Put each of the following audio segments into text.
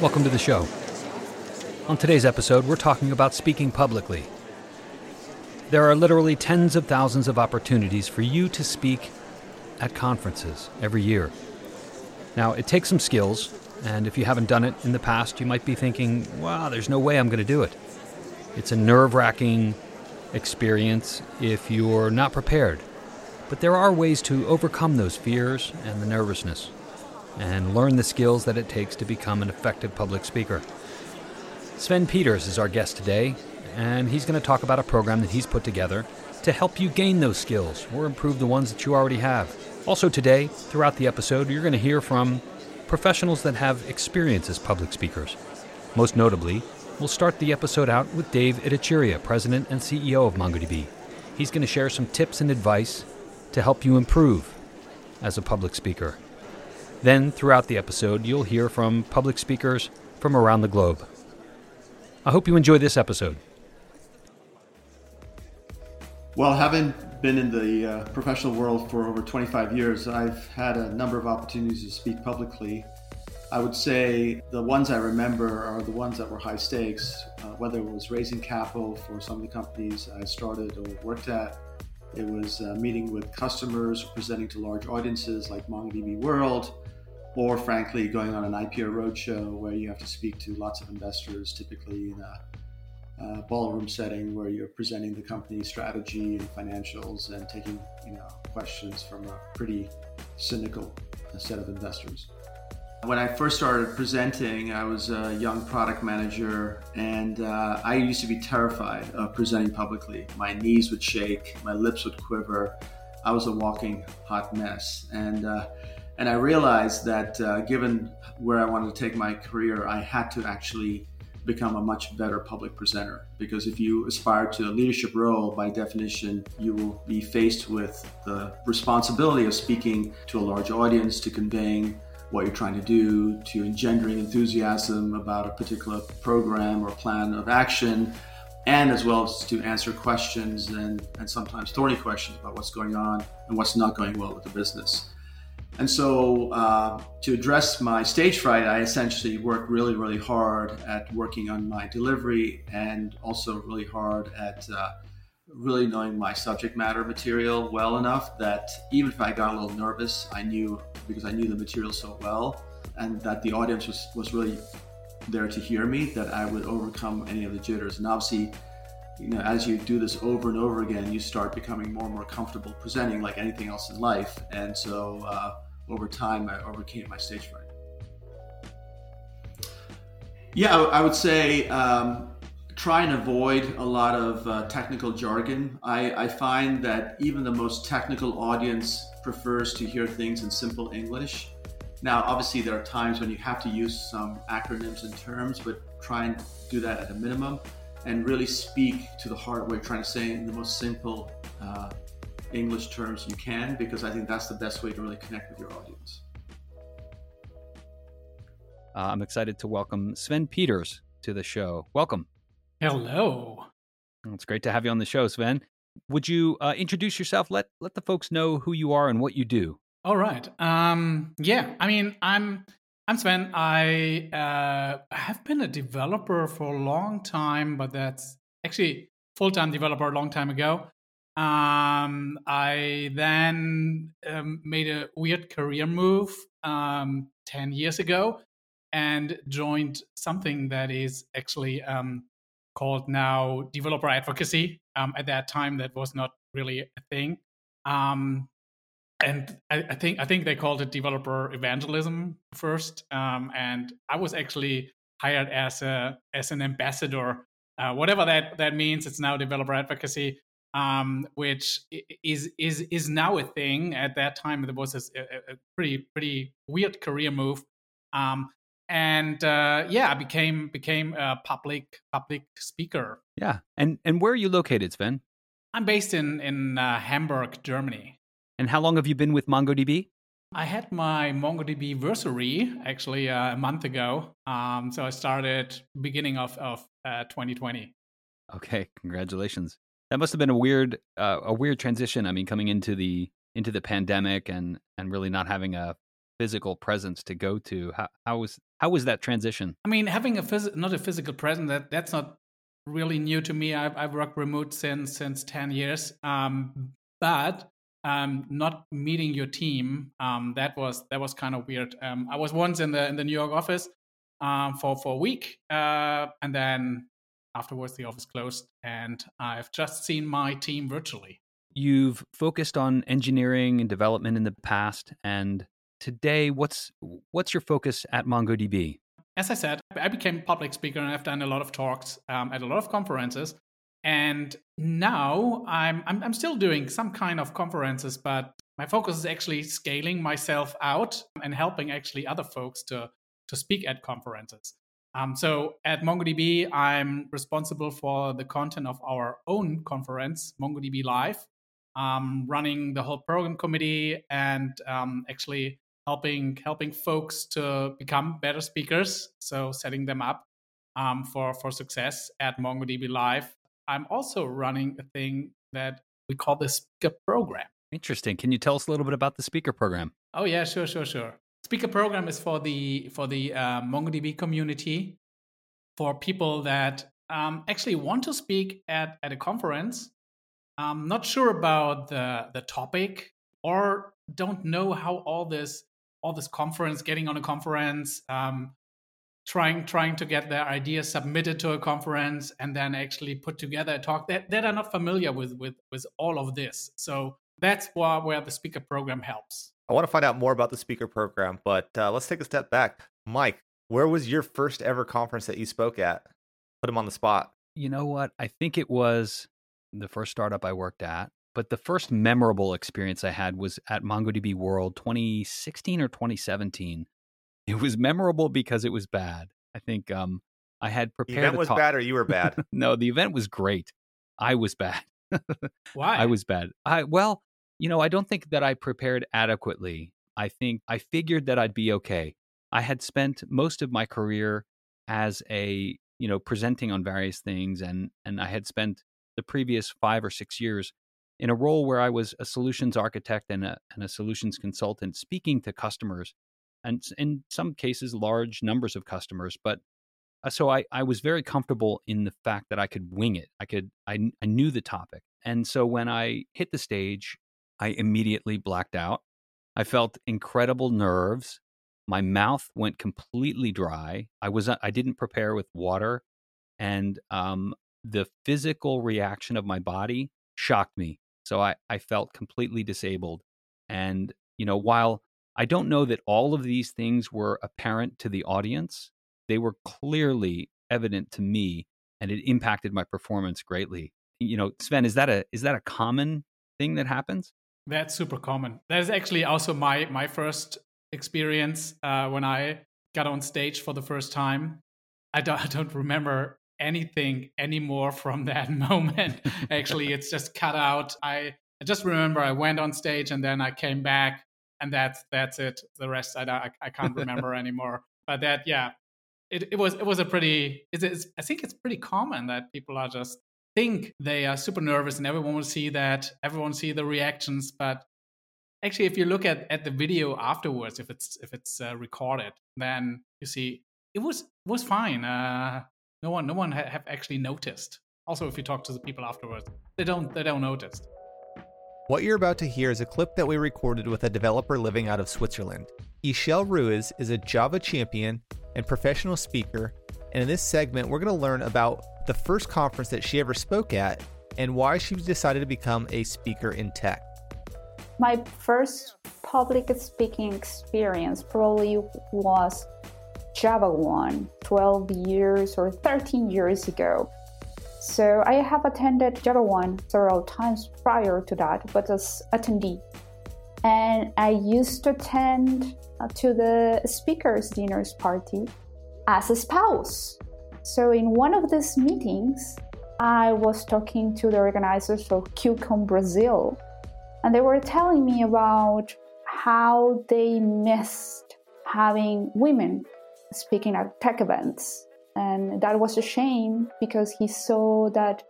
Welcome to the show. On today's episode, we're talking about speaking publicly. There are literally tens of thousands of opportunities for you to speak at conferences every year. Now, it takes some skills, and if you haven't done it in the past, you might be thinking, wow, there's no way I'm going to do it. It's a nerve wracking experience if you're not prepared. But there are ways to overcome those fears and the nervousness and learn the skills that it takes to become an effective public speaker. Sven Peters is our guest today, and he's going to talk about a program that he's put together to help you gain those skills or improve the ones that you already have. Also, today, throughout the episode, you're going to hear from professionals that have experience as public speakers. Most notably, we'll start the episode out with Dev Ittycheria, President and CEO of MongoDB. He's going to share some tips and advice to help you improve as a public speaker. Then, throughout the episode, you'll hear from public speakers from around the globe. I hope you enjoy this episode. Well, having been in the uh, professional world for over 25 years, I've had a number of opportunities to speak publicly. I would say the ones I remember are the ones that were high stakes, uh, whether it was raising capital for some of the companies I started or worked at. It was uh, meeting with customers, presenting to large audiences like MongoDB World, or frankly, going on an IPO roadshow where you have to speak to lots of investors, typically in a, ballroom setting where you're presenting the company's strategy and financials and taking you know questions from a pretty cynical set of investors. When I first started presenting, I was a young product manager, and uh, I used to be terrified of presenting publicly. My knees would shake, my lips would quiver. I was a walking hot mess, and uh, and I realized that uh, given where I wanted to take my career, I had to actually become a much better public presenter. Because if you aspire to a leadership role, by definition, you will be faced with the responsibility of speaking to a large audience, to conveying what you're trying to do, to engendering enthusiasm about a particular program or plan of action, and as well as to answer questions and, and sometimes thorny questions about what's going on and what's not going well with the business. And so, uh, to address my stage fright, I essentially worked really, really hard at working on my delivery and also really hard at uh, really knowing my subject matter material well enough that even if I got a little nervous, I knew because I knew the material so well and that the audience was, was really there to hear me that I would overcome any of the jitters. And obviously, you know, as you do this over and over again, you start becoming more and more comfortable presenting like anything else in life. And so, uh, over time, I overcame my stage fright. Yeah, I would say um, try and avoid a lot of uh, technical jargon. I, I, find that even the most technical audience prefers to hear things in simple English. Now, obviously, there are times when you have to use some acronyms and terms, but try and do that at a minimum and really speak to the heart of what you're trying to say in the most simple uh, English terms you can, because I think that's the best way to really connect with your audience. Uh, I'm excited to welcome Sven Peters to the show. Welcome. Hello. It's great to have you on the show, Sven. Would you uh, introduce yourself? Let let the folks know who you are and what you do. All right. Um, yeah. I mean, I'm I'm Sven. I uh, have been a developer for a long time, but that's actually full time developer a long time ago. Um, I then um, made a weird career move um, 10 years ago and joined something that is actually um, called now developer advocacy. Um, at that time, that was not really a thing. Um, and I, I, think I think they called it developer evangelism first. and I was actually hired as a as an ambassador, uh, whatever that that means. It's now developer advocacy um, which is is is now a thing. At that time, it was a, a pretty pretty weird career move, um, and uh, yeah, I became became a public public speaker. Yeah, and and where are you located, Sven? I'm based in in uh, Hamburg, Germany. And how long have you been with MongoDB? I had my MongoDB anniversary actually uh, a month ago. Um, so I started beginning of of 2020. Uh, okay, congratulations that must have been a weird uh, a weird transition. I mean, coming into the into the pandemic and and really not having a physical presence to go to. How, how was how was that transition? I mean, having a phys- not a physical presence that that's not really new to me. I've, I've worked remote since since ten years, um, but um, not meeting your team um, that was that was kind of weird. Um, I was once in the in the New York office um, for for a week, uh, and then afterwards the office closed, and I've just seen my team virtually. You've focused on engineering and development in the past, and today, what's what's your focus at MongoDB? As I said, I became a public speaker, and I've done a lot of talks um, at a lot of conferences. And now I'm, I'm I'm still doing some kind of conferences, but my focus is actually scaling myself out and helping actually other folks to to speak at conferences. Um, so at MongoDB, I'm responsible for the content of our own conference, MongoDB Live, um, running the whole program committee and um, actually helping helping folks to become better speakers. So setting them up um, for for success at MongoDB Live. I'm also running a thing that we call the Speaker Program. Interesting. Can you tell us a little bit about the Speaker Program? Oh yeah, sure, sure, sure. Speaker Program is for the for the uh, MongoDB community, for people that um, actually want to speak at at a conference I'm not sure about the the topic or don't know how all this all this conference getting on a conference um, trying trying to get their ideas submitted to a conference and then actually put together a talk that, that are not familiar with with with all of this. So that's why, where the speaker program helps. I want to find out more about the speaker program but uh, let's take a step back. Mike where was your first ever conference that you spoke at? Put him on the spot. You know what? I think it was the first startup I worked at. But the first memorable experience I had was at MongoDB World 2016 or 2017. It was memorable because it was bad. I think um, I had prepared. The event was talk- bad, or you were bad. no, the event was great. I was bad. Why? I was bad. I well, you know, I don't think that I prepared adequately. I think I figured that I'd be okay. I had spent most of my career as a you know presenting on various things, and and I had spent the previous five or six years in a role where I was a solutions architect and a, and a solutions consultant speaking to customers and in some cases large numbers of customers but uh, so I, I was very comfortable in the fact that I could wing it. I could I, I knew the topic. And so when I hit the stage, I immediately blacked out. I felt incredible nerves. My mouth went completely dry. I was I didn't prepare with water and um, the physical reaction of my body shocked me. So I, I felt completely disabled. And, you know, while I don't know that all of these things were apparent to the audience, they were clearly evident to me and it impacted my performance greatly. You know, Sven, is that a is that a common thing that happens? That's super common. That is actually also my my first experience uh, when I got on stage for the first time. I don't, I don't remember anything anymore from that moment. Actually, it's just cut out. I, I just remember I went on stage and then I came back, and that's that's it. The rest I I, I can't remember anymore. But that yeah, it, it was it was a pretty. It's, it's, I think it's pretty common that people are just think they are super nervous and everyone will see that everyone see the reactions but actually if you look at, at the video afterwards if it's if it's uh, recorded then you see it was was fine uh, no one, no one ha- have actually noticed. Also, if you talk to the people afterwards, they don't, they don't notice. What you're about to hear is a clip that we recorded with a developer living out of Switzerland. Ixchel Ruiz is a Java champion and professional speaker, and in this segment, we're going to learn about the first conference that she ever spoke at and why she decided to become a speaker in tech. My first public speaking experience probably was JavaOne 12 years or 13 years ago. So I have attended JavaOne several times prior to that, but as attendee. And I used to attend uh, to the speakers dinners party as a spouse. So in one of these meetings, I was talking to the organizers of KubeCon Brazil, and they were telling me about how they missed having women speaking at tech events. And that was a shame because he saw that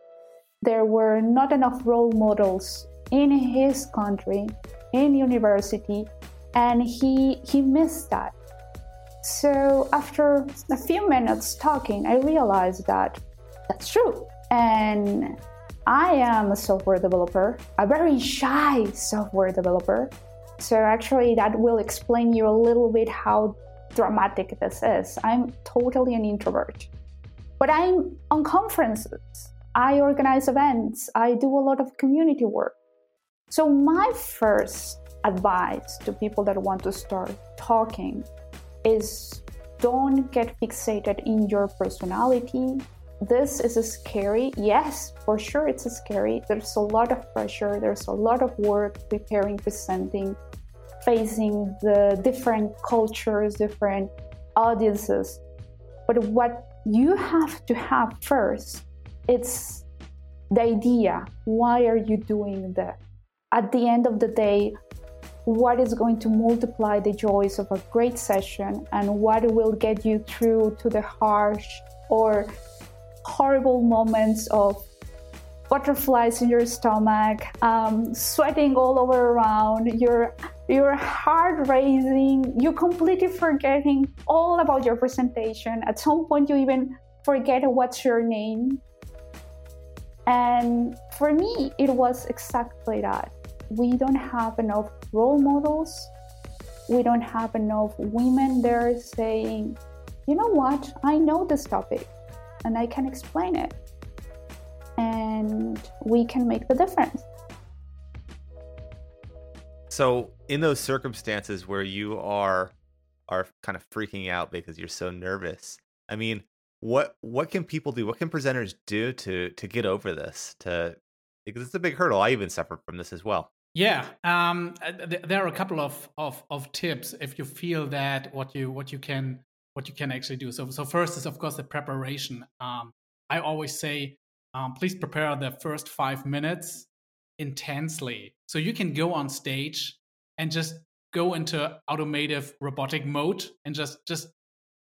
there were not enough role models in his country, in university, and he he missed that. So after a few minutes talking, I realized that that's true. And I am a software developer, a very shy software developer. So actually that will explain you a little bit how dramatic this is. I'm totally an introvert. But I'm on conferences. I organize events. I do a lot of community work. So my first advice to people that want to start talking is don't get fixated in your personality. This is scary. Yes, for sure it's scary. There's a lot of pressure, there's a lot of work preparing, presenting, facing the different cultures, different audiences. But what you have to have first, it's the idea. Why are you doing that? At the end of the day, what is going to multiply the joys of a great session and what will get you through to the harsh or horrible moments of butterflies in your stomach, um, sweating all over around, your your heart racing, you're completely forgetting all about your presentation. At some point, you even forget what's your name. And for me, it was exactly that we don't have enough role models. We don't have enough women there saying, you know what, I know this topic and I can explain it. And we can make the difference. So, in those circumstances where you are are kind of freaking out because you're so nervous, I mean, what what can people do? What can presenters do to to get over this? To because it's a big hurdle. I even suffered from this as well. Yeah, um, uh, th- there are a couple of, of, of tips if you feel that what you what you can what you can actually do. So so first is of course the preparation. Um, I always say, um, please prepare the first five minutes intensely, so you can go on stage and just go into automative robotic mode and just just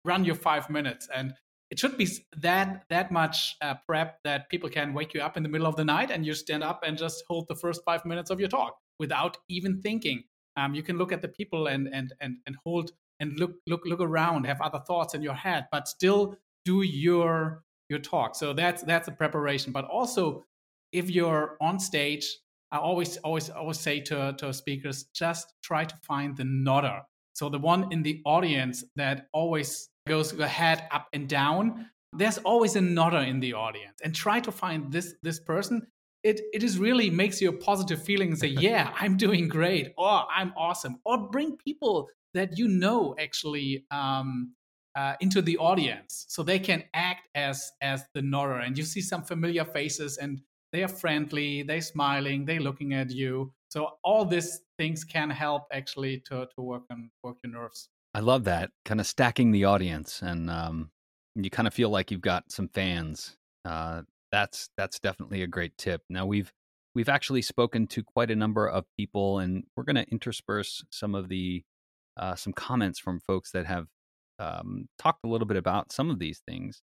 run your five minutes and it should be that that much uh, prep that people can wake you up in the middle of the night and you stand up and just hold the first five minutes of your talk without even thinking. Um, you can look at the people and and and and hold and look look look around, have other thoughts in your head, but still do your your talk. So that's that's a preparation. But also, if you're on stage, I always always always say to to speakers, just try to find the nodder. So the one in the audience that always goes the head up and down. There's always a nodder in the audience, and try to find this this person it it is really makes you a positive feeling and say, yeah, I'm doing great, or I'm awesome, or bring people that you know actually um, uh, into the audience so they can act as as the nodder, and you see some familiar faces and they are friendly, they're smiling, they're looking at you. So all these things can help actually to to work on work your nerves. I love that kind of stacking the audience, and um, you kind of feel like you've got some fans uh, that's that's definitely a great tip. Now we've we've actually spoken to quite a number of people, and we're going to intersperse some of the uh, some comments from folks that have um, talked a little bit about some of these things.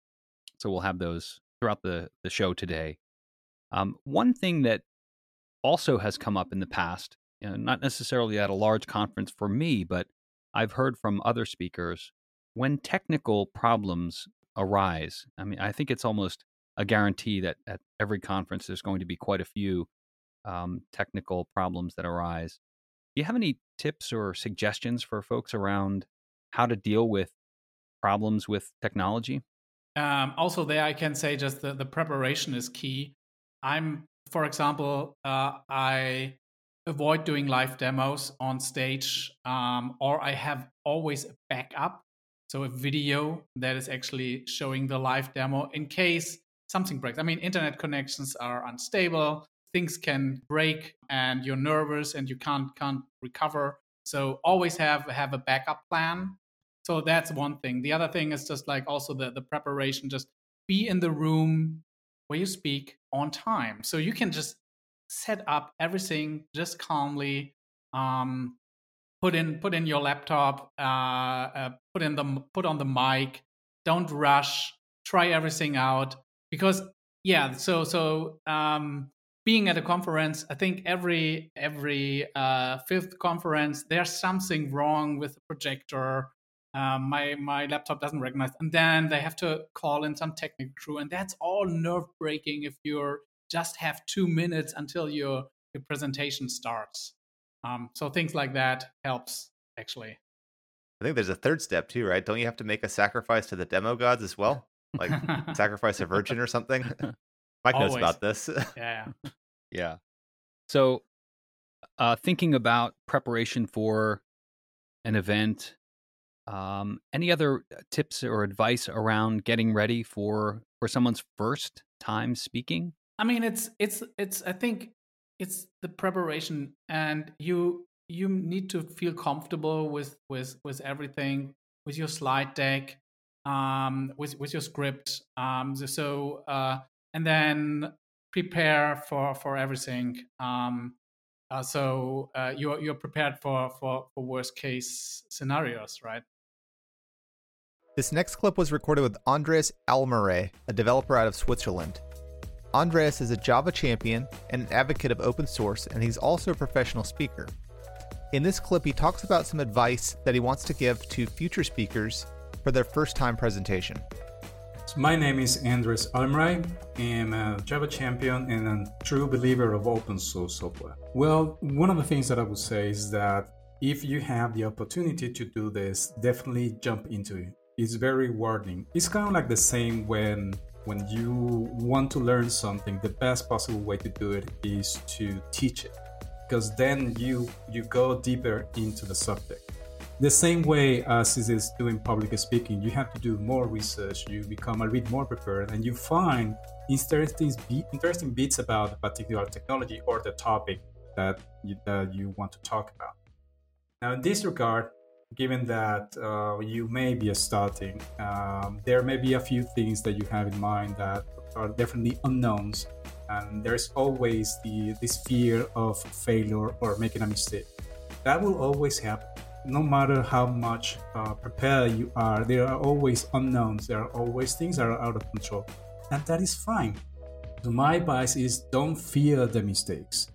So we'll have those throughout the the show today. Um, one thing that also has come up in the past, you know, not necessarily at a large conference for me, but I've heard from other speakers when technical problems arise. I mean, I think it's almost a guarantee that at every conference there's going to be quite a few um, technical problems that arise. Do you have any tips or suggestions for folks around how to deal with problems with technology? Um, also, there I can say just the, the preparation is key. I'm, for example, uh, I avoid doing live demos on stage, um, or I have always a backup. So, a video that is actually showing the live demo in case something breaks. I mean, internet connections are unstable, things can break, and you're nervous and you can't can't recover. So always have have a backup plan. So that's one thing. The other thing is just like also the the preparation. Just be in the room you speak on time, so you can just set up everything just calmly. Um, put in put in your laptop. Uh, uh, put in the put on the mic. Don't rush. Try everything out because yeah so so um being at a conference, I think every every uh, fifth conference there's something wrong with the projector. Um, my my laptop doesn't recognize, and then they have to call in some technical crew, and that's all nerve breaking if you're just have two minutes until your your presentation starts. Um, so things like that helps actually. I think there's a third step too, right? Don't you have to make a sacrifice to the demo gods as well? Like sacrifice a virgin or something? Mike knows about this. yeah. Yeah. So, uh, thinking about preparation for an event, um, any other uh, tips or advice around getting ready for for someone's first time speaking? I mean, it's it's it's. I think it's the preparation, and you you need to feel comfortable with with with everything, with your slide deck, um, with with your script. Um, so uh, and then prepare for for everything. Um, uh, so uh, you're you're prepared for, for for worst case scenarios, right? This next clip was recorded with Andres Almiray, a developer out of Switzerland. Andreas is a Java champion and an advocate of open source, and he's also a professional speaker. In this clip, he talks about some advice that he wants to give to future speakers for their first time presentation. So my name is Andres Almiray. I'm a Java champion and a true believer of open source software. Well, one of the things that I would say is that if you have the opportunity to do this, definitely jump into it. It's very rewarding. It's kind of like the same when when you want to learn something, the best possible way to do it is to teach it. Because then you you go deeper into the subject the same way as it is doing public speaking, you have to do more research, you become a bit more prepared, and you find interesting, interesting bits about a particular technology or the topic that you, that you want to talk about. Now, in this regard, given that uh, you may be starting, um, there may be a few things that you have in mind that are definitely unknowns, and there's always the this fear of failure or making a mistake. That will always happen no matter how much uh, prepared you are, there are always unknowns. There are always things that are out of control, and that is fine. So my advice is don't fear the mistakes.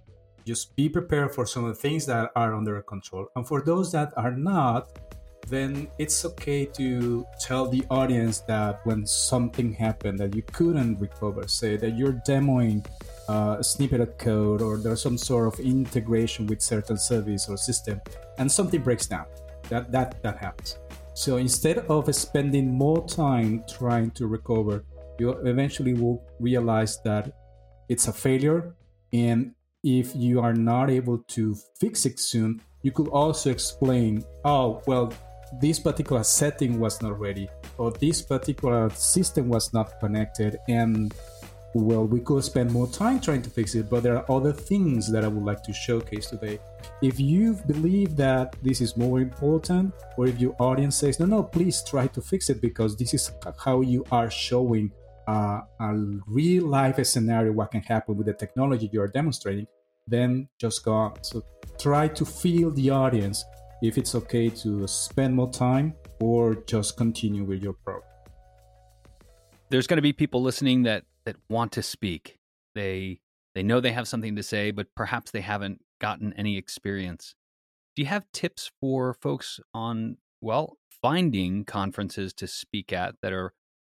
Just be prepared for some of the things that are under control, and for those that are not, then it's okay to tell the audience that when something happened that you couldn't recover, say that you're demoing uh, a snippet of code or there's some sort of integration with certain service or system and something breaks down. That that that happens. So instead of spending more time trying to recover you eventually will realize that it's a failure and if you are not able to fix it soon you could also explain oh well this particular setting was not ready or this particular system was not connected and well, we could spend more time trying to fix it, but there are other things that I would like to showcase today. If you believe that this is more important, or if your audience says, no, no, please try to fix it because this is how you are showing uh, a real life scenario what can happen with the technology you are demonstrating, then just go. So try to feel the audience if it's okay to spend more time or just continue with your program. There's going to be people listening that that want to speak. They they know they have something to say, but perhaps they haven't gotten any experience. Do you have tips for folks on well finding conferences to speak at that are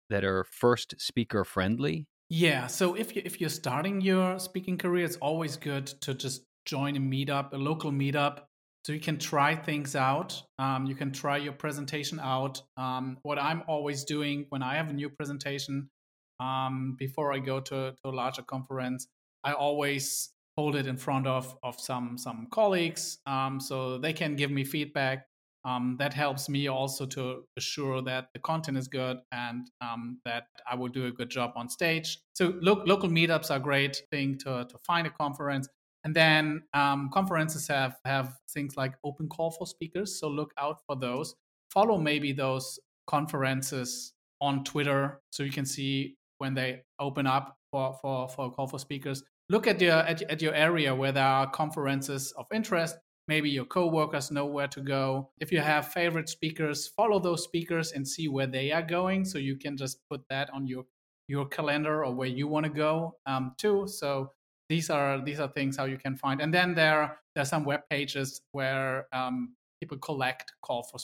that are first speaker friendly? Yeah, so if you if you're starting your speaking career, it's always good to just join a meetup, a local meetup, so you can try things out. Um, you can try your presentation out. Um, what I'm always doing when I have a new presentation, um, before I go to, to a larger conference. I always hold it in front of, of some some colleagues um, so they can give me feedback. Um, that helps me also to assure that the content is good and um, that I will do a good job on stage. So lo- local meetups are a great thing to, to find a conference. And then um, conferences have have things like open call for speakers. So look out for those. Follow maybe those conferences on Twitter so you can see when they open up for, for, for a call for speakers. Look at your at, at your area where there are conferences of interest. Maybe your coworkers know where to go. If you have favorite speakers, follow those speakers and see where they are going. So you can just put that on your your calendar or where you want to go um, too. So these are these are things how you can find. And then there there are some web pages where um, people collect call for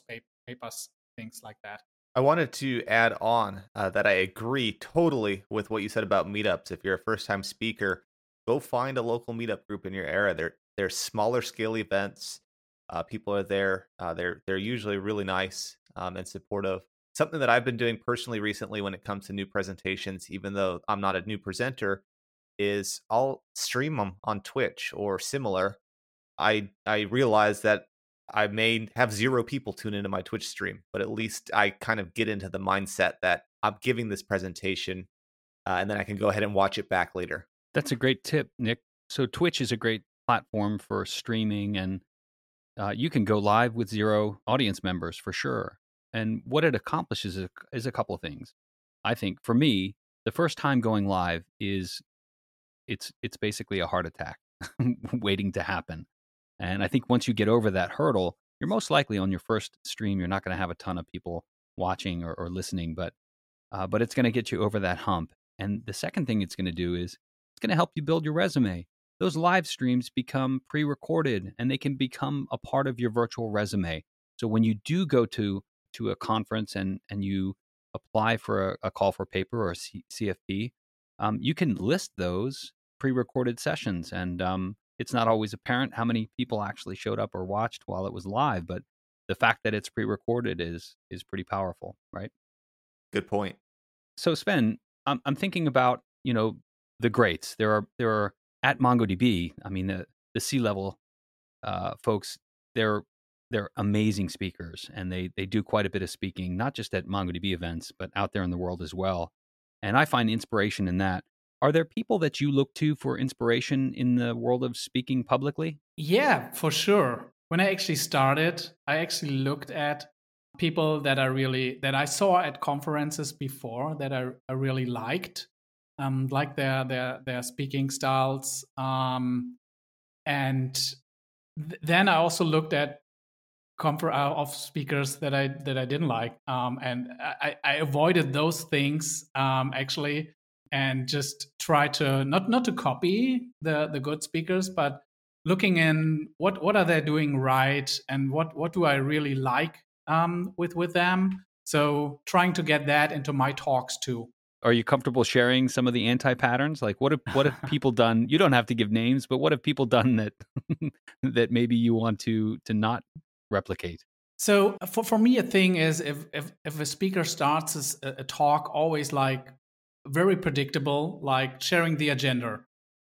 papers, things like that. I wanted to add on uh, that I agree totally with what you said about meetups. If you're a first time speaker, go find a local meetup group in your area. They're they're smaller scale events. Uh, people are there. Uh, they're they're usually really nice um, and supportive. Something that I've been doing personally recently when it comes to new presentations, even though I'm not a new presenter, is I'll stream them on Twitch or similar. I I realize that I may have zero people tune into my Twitch stream, but at least I kind of get into the mindset that I'm giving this presentation, uh, and then I can go ahead and watch it back later. That's a great tip, Nick. So Twitch is a great platform for streaming, and uh, you can go live with zero audience members for sure. And what it accomplishes is a, is a couple of things. I think for me, the first time going live is it's it's basically a heart attack waiting to happen. And I think once you get over that hurdle, you're most likely on your first stream, you're not going to have a ton of people watching or, or listening, but uh, but it's going to get you over that hump. And the second thing it's going to do is it's going to help you build your resume. Those live streams become pre-recorded and they can become a part of your virtual resume. So when you do go to to a conference and and you apply for a, a call for paper or a C- CFP, um, you can list those pre-recorded sessions and um, it's not always apparent how many people actually showed up or watched while it was live, but the fact that it's pre-recorded is is pretty powerful, right? Good point. So Sven, I'm I'm thinking about you know the greats. There are there are at MongoDB. I mean the the C level uh, folks. They're they're amazing speakers, and they they do quite a bit of speaking, not just at MongoDB events, but out there in the world as well. And I find inspiration in that. Are there people that you look to for inspiration in the world of speaking publicly? Yeah, for sure. When I actually started, I actually looked at people that I really that I saw at conferences before that I, I really liked, um, like their their their speaking styles, um, and th- then I also looked at confer- uh, of speakers that I that I didn't like, um, and I, I avoided those things um, actually and just try to not not to copy the the good speakers but looking in what what are they doing right and what what do i really like um, with with them. So trying to get that into my talks too are you comfortable sharing some of the anti patterns like what have what have people done you don't have to give names but what have people done that that maybe you want to to not replicate so for, for me a thing is if if, if a speaker starts a, a talk always like very predictable, like sharing the agenda.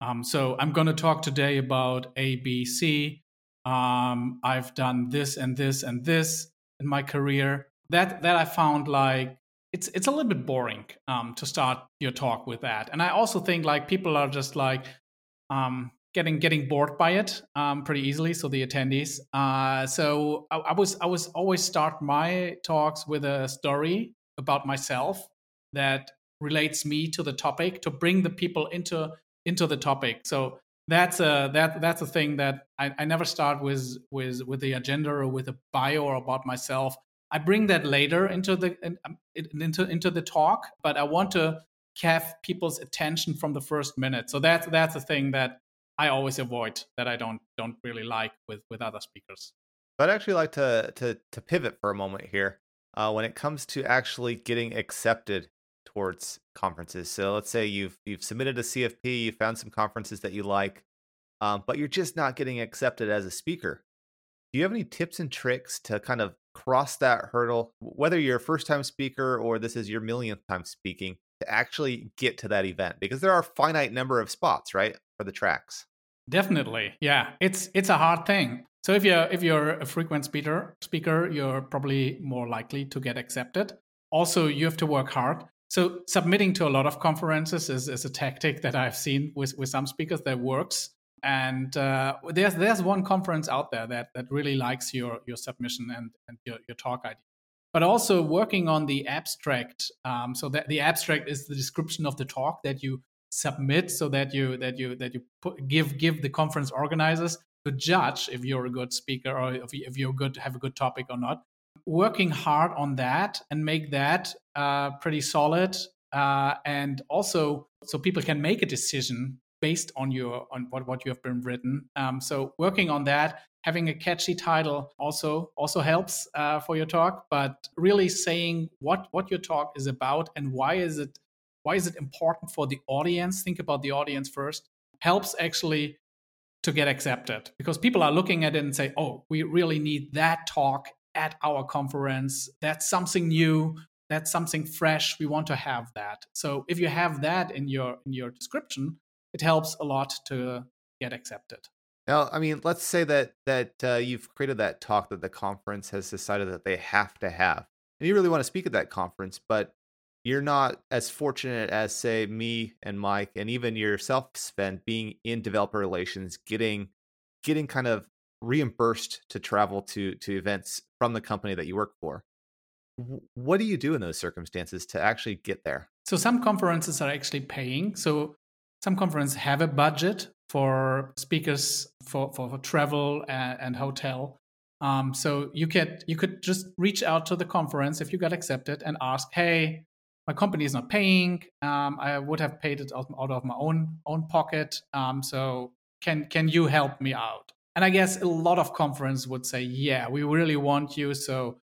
Um, so I'm going to talk today about A, B, C. Um, I've done this and this and this in my career. That that I found like it's it's a little bit boring um, to start your talk with that. And I also think like people are just like um, getting getting bored by it um, pretty easily. So the attendees. Uh, so I, I was I was always start my talks with a story about myself that relates me to the topic to bring the people into into the topic so that's a that that's a thing that I, I never start with with with the agenda or with a bio or about myself i bring that later into the um, into into the talk but i want to have people's attention from the first minute so that's that's a thing that i always avoid that i don't don't really like with with other speakers i'd actually like to to to pivot for a moment here uh, when it comes to actually getting accepted towards conferences. So let's say you've you've submitted a CFP, you found some conferences that you like, um, but you're just not getting accepted as a speaker. Do you have any tips and tricks to kind of cross that hurdle, whether you're a first time speaker or this is your millionth time speaking, to actually get to that event? Because there are finite number of spots, right, for the tracks. Definitely, yeah. It's it's a hard thing. So if you're if you're a frequent speaker, speaker, you're probably more likely to get accepted. Also, you have to work hard. So submitting to a lot of conferences is, is a tactic that I've seen with, with some speakers that works. And uh, there's there's one conference out there that, that really likes your, your submission and, and your, your talk idea. But also working on the abstract. Um, so that the abstract is the description of the talk that you submit, so that you that you that you put, give give the conference organizers to judge if you're a good speaker or if, if you're good have a good topic or not working hard on that and make that uh, pretty solid. Uh, and also, so people can make a decision based on your on what, what you have been written. Um, so working on that, having a catchy title also also helps uh, for your talk. But really saying what what your talk is about and why is it why is it important for the audience? Think about the audience first. Helps actually to get accepted because people are looking at it and say, "Oh, we really need that talk at our conference. That's something new." That's something fresh. We want to have that. So if you have that in your in your description, it helps a lot to get accepted. Now, I mean, let's say that that uh, you've created that talk that the conference has decided that they have to have, and you really want to speak at that conference, but you're not as fortunate as, say, me and Mike, and even yourself, Sven, being in developer relations, getting getting kind of reimbursed to travel to to events from the company that you work for. What do you do in those circumstances to actually get there? So some conferences are actually paying. So some conferences have a budget for speakers for, for, for travel and, and hotel. Um, so you could you could just reach out to the conference if you got accepted and ask, hey, my company is not paying. Um, I would have paid it out, out of my own own pocket. Um, so can can you help me out? And I guess a lot of conference would say, yeah, we really want you. So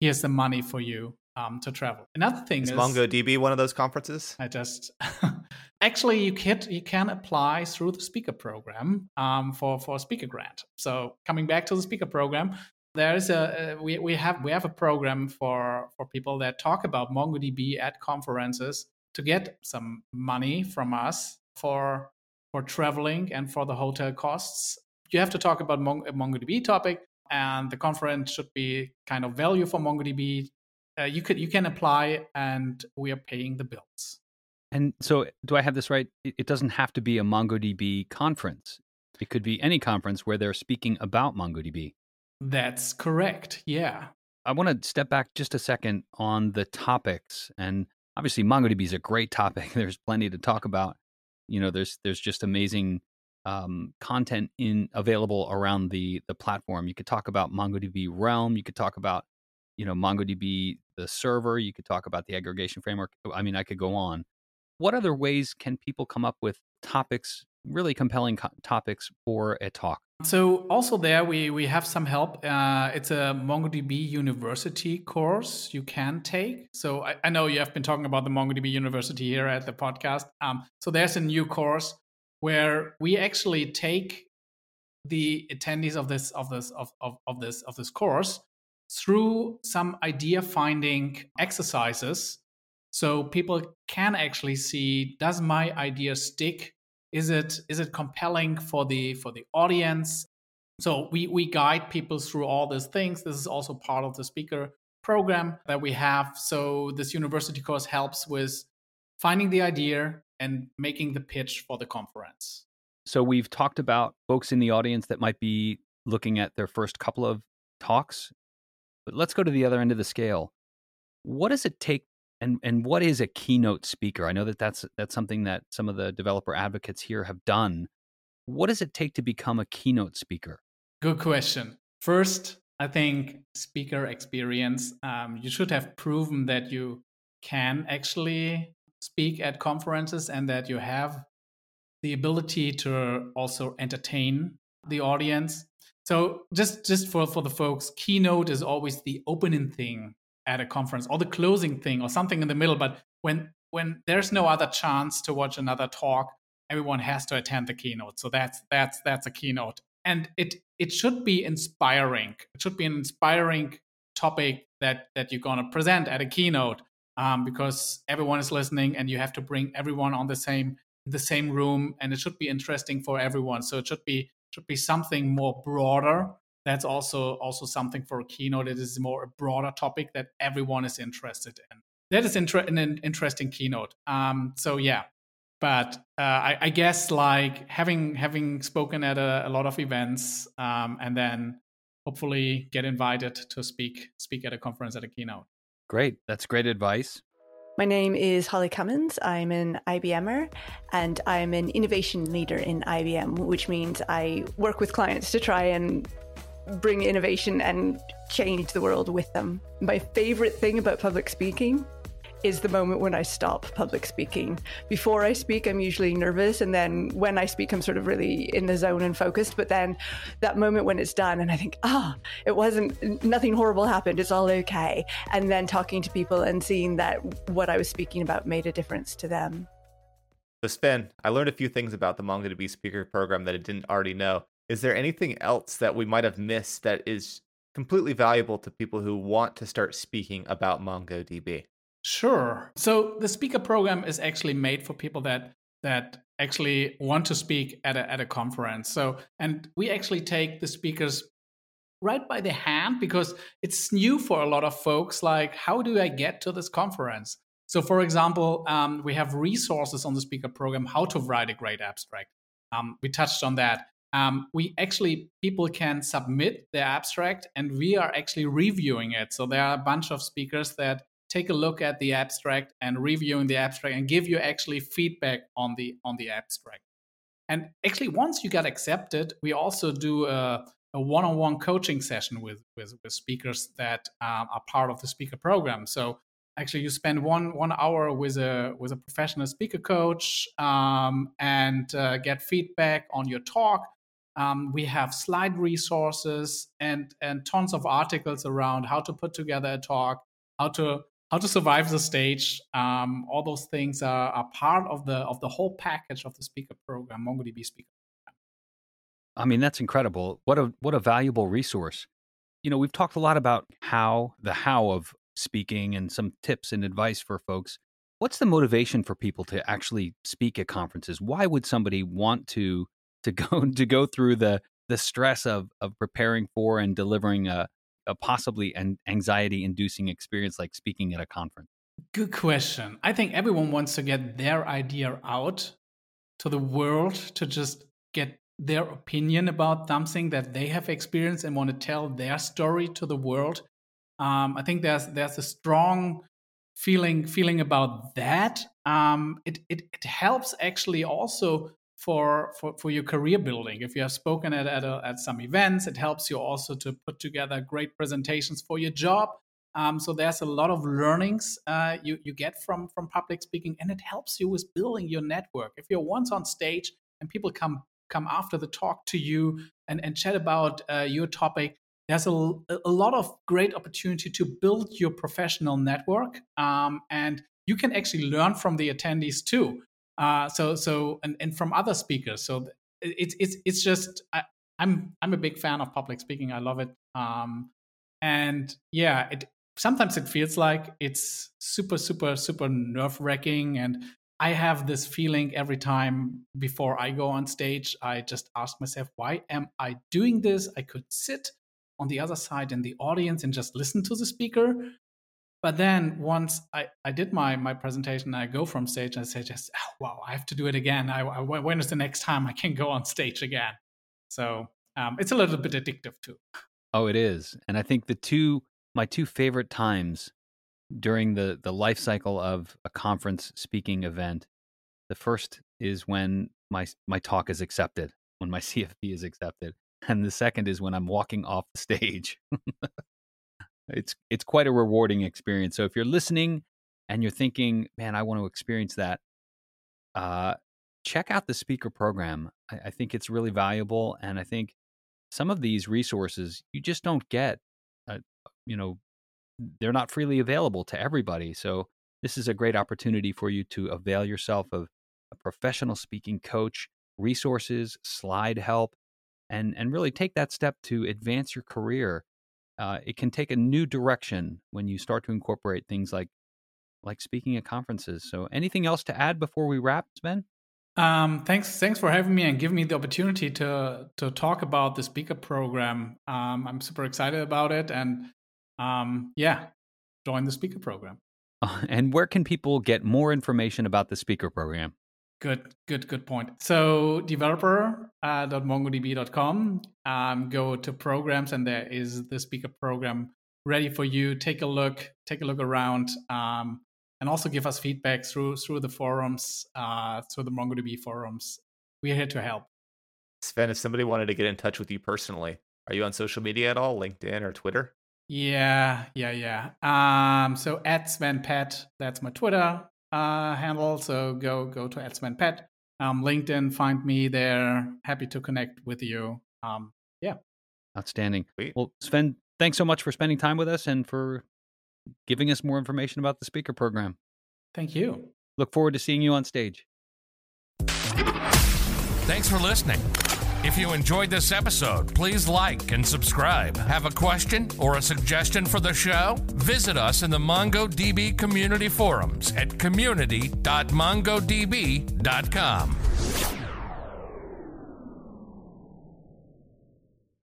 here's the money for you um, to travel. Another thing is, is MongoDB one of those conferences. I just actually you can you can apply through the speaker program um, for for a speaker grant. So coming back to the speaker program, there is a uh, we, we have we have a program for for people that talk about MongoDB at conferences to get some money from us for for traveling and for the hotel costs. You have to talk about Mon- MongoDB topic, and the conference should be kind of value for MongoDB uh, you could you can apply and we are paying the bills. And so do i have this right? It doesn't have to be a mongodb conference. It could be any conference where they're speaking about mongodb. That's correct yeah. I want to step back just a second on the topics and obviously mongodb is a great topic. There's plenty to talk about. You know there's there's just amazing um, content in available around the the platform. You could talk about mongodb realm. You could talk about you know mongodb the server you could talk about the aggregation framework i mean i could go on. What other ways can people come up with topics really compelling co- topics for a talk? So also there we we have some help uh, it's a mongodb university course you can take. So I, I, know you have been talking about the mongodb university here at the podcast um, so there's a new course where we actually take the attendees of this of this of, of, of this of this course through some idea finding exercises so people can actually see does my idea stick? Is it is it compelling for the for the audience? So we we guide people through all these things. This is also part of the speaker program that we have. So this university course helps with finding the idea and making the pitch for the conference. So we've talked about folks in the audience that might be looking at their first couple of talks but let's go to the other end of the scale. What does it take and and what is a keynote speaker? I know that that's that's something that some of the developer advocates here have done. What does it take to become a keynote speaker? Good question. First, I think speaker experience. Um, you should have proven that you can actually speak at conferences and that you have the ability to also entertain the audience so just just for for the folks, keynote is always the opening thing at a conference or the closing thing or something in the middle. But when when there's no other chance to watch another talk, everyone has to attend the keynote. So that's that's that's a keynote, and it it should be inspiring. It should be an inspiring topic that that you're gonna present at a keynote, um, because everyone is listening, and you have to bring everyone on the same the same room, and it should be interesting for everyone. So it should be should be something more broader. That's also also something for a keynote. It is more a broader topic that everyone is interested in. That is inter- an interesting keynote. Um, so yeah, but uh, I, I, guess like having having spoken at a, a lot of events um, and then hopefully get invited to speak speak at a conference at a keynote. Great, that's great advice. My name is Holly Cummins. I'm an IBMer and I'm an innovation leader in IBM, which means I work with clients to try and bring innovation and change the world with them. My favorite thing about public speaking is the moment when I stop public speaking. Before I speak, I'm usually nervous. And then when I speak, I'm sort of really in the zone and focused. But then that moment when it's done and I think, ah, it wasn't, nothing horrible happened. It's all okay. And then talking to people and seeing that what I was speaking about made a difference to them. So, Sven, I learned a few things about the MongoDB speaker program that I didn't already know. Is there anything else that we might have missed that is completely valuable to people who want to start speaking about MongoDB? Sure. So the speaker program is actually made for people that that actually want to speak at a at a conference. So and we actually take the speakers right by the hand because it's new for a lot of folks. Like, how do I get to this conference? So, for example, um, we have resources on the speaker program how to write a great abstract. Um, we touched on that. Um, we actually people can submit their abstract, and we are actually reviewing it. So there are a bunch of speakers that take a look at the abstract and reviewing the abstract and give you actually feedback on the on the abstract. And actually, once you get accepted, we also do a, a one-on-one coaching session with with, with speakers that um, are part of the speaker program. So actually, you spend one one hour with a with a professional speaker coach um, and uh, get feedback on your talk. Um, we have slide resources and and tons of articles around how to put together a talk, how to how to survive the stage. Um, all those things are, are part of the of the whole package of the speaker program, MongoDB speaker. I mean, that's incredible. What a what a valuable resource. You know, we've talked a lot about how the how of speaking and some tips and advice for folks. What's the motivation for people to actually speak at conferences? Why would somebody want to to go to go through the the stress of of preparing for and delivering a a possibly an anxiety inducing experience like speaking at a conference? Good question. I think everyone wants to get their idea out to the world to just get their opinion about something that they have experienced and want to tell their story to the world. Um, I think there's there's a strong feeling feeling about that. Um, it, it it helps actually also for, for, for your career building. If you have spoken at, at, a, at some events, it helps you also to put together great presentations for your job. Um, so there's a lot of learnings uh, you, you get from, from public speaking, and it helps you with building your network. If you're once on stage and people come come after the talk to you and, and chat about uh, your topic, there's a, a lot of great opportunity to build your professional network. Um, and you can actually learn from the attendees too. Uh, so so and, and from other speakers. So it's it's it's just I, I'm I'm a big fan of public speaking. I love it. Um, and yeah, it sometimes it feels like it's super super super nerve wracking and I have this feeling every time before I go on stage. I just ask myself, why am I doing this? I could sit on the other side in the audience and just listen to the speaker but then once I, I did my my presentation, I go from stage and I say just, oh, wow, I have to do it again. I, I, when is the next time I can go on stage again? So um, it's a little bit addictive too. Oh, it is, and I think the two my two favorite times during the the life cycle of a conference speaking event. The first is when my my talk is accepted, when my CFP is accepted, and the second is when I'm walking off the stage. it's it's quite a rewarding experience. So if you're listening and you're thinking, man, I want to experience that, uh, check out the speaker program. I, I think it's really valuable, and I think some of these resources you just don't get. Uh, you know, they're not freely available to everybody. So this is a great opportunity for you to avail yourself of a professional speaking coach, resources, slide help, and and really take that step to advance your career uh, it can take a new direction when you start to incorporate things like like speaking at conferences. So, anything else to add before we wrap, Sven? Um, thanks, thanks for having me and giving me the opportunity to to talk about the speaker program. Um, I'm super excited about it, and um, yeah, join the speaker program. and where can people get more information about the speaker program? Good, good, good point. So developer.mongodb.com, uh, um, go to programs, and there is the speaker program ready for you. Take a look, take a look around, um, and also give us feedback through through the forums, uh, through the MongoDB forums. We're here to help. Sven, if somebody wanted to get in touch with you personally, are you on social media at all, LinkedIn or Twitter? Yeah, yeah, yeah. Um, so at Sven Pet, that's my Twitter uh, handle. So go go to at Sven Pet. Um, LinkedIn, find me there. Happy to connect with you. Um, yeah. Outstanding. Well, Sven, thanks so much for spending time with us and for giving us more information about the speaker program. Thank you. Look forward to seeing you on stage. Thanks for listening. If you enjoyed this episode, please like and subscribe. Have a question or a suggestion for the show? Visit us in the MongoDB community forums at community.mongodb.com.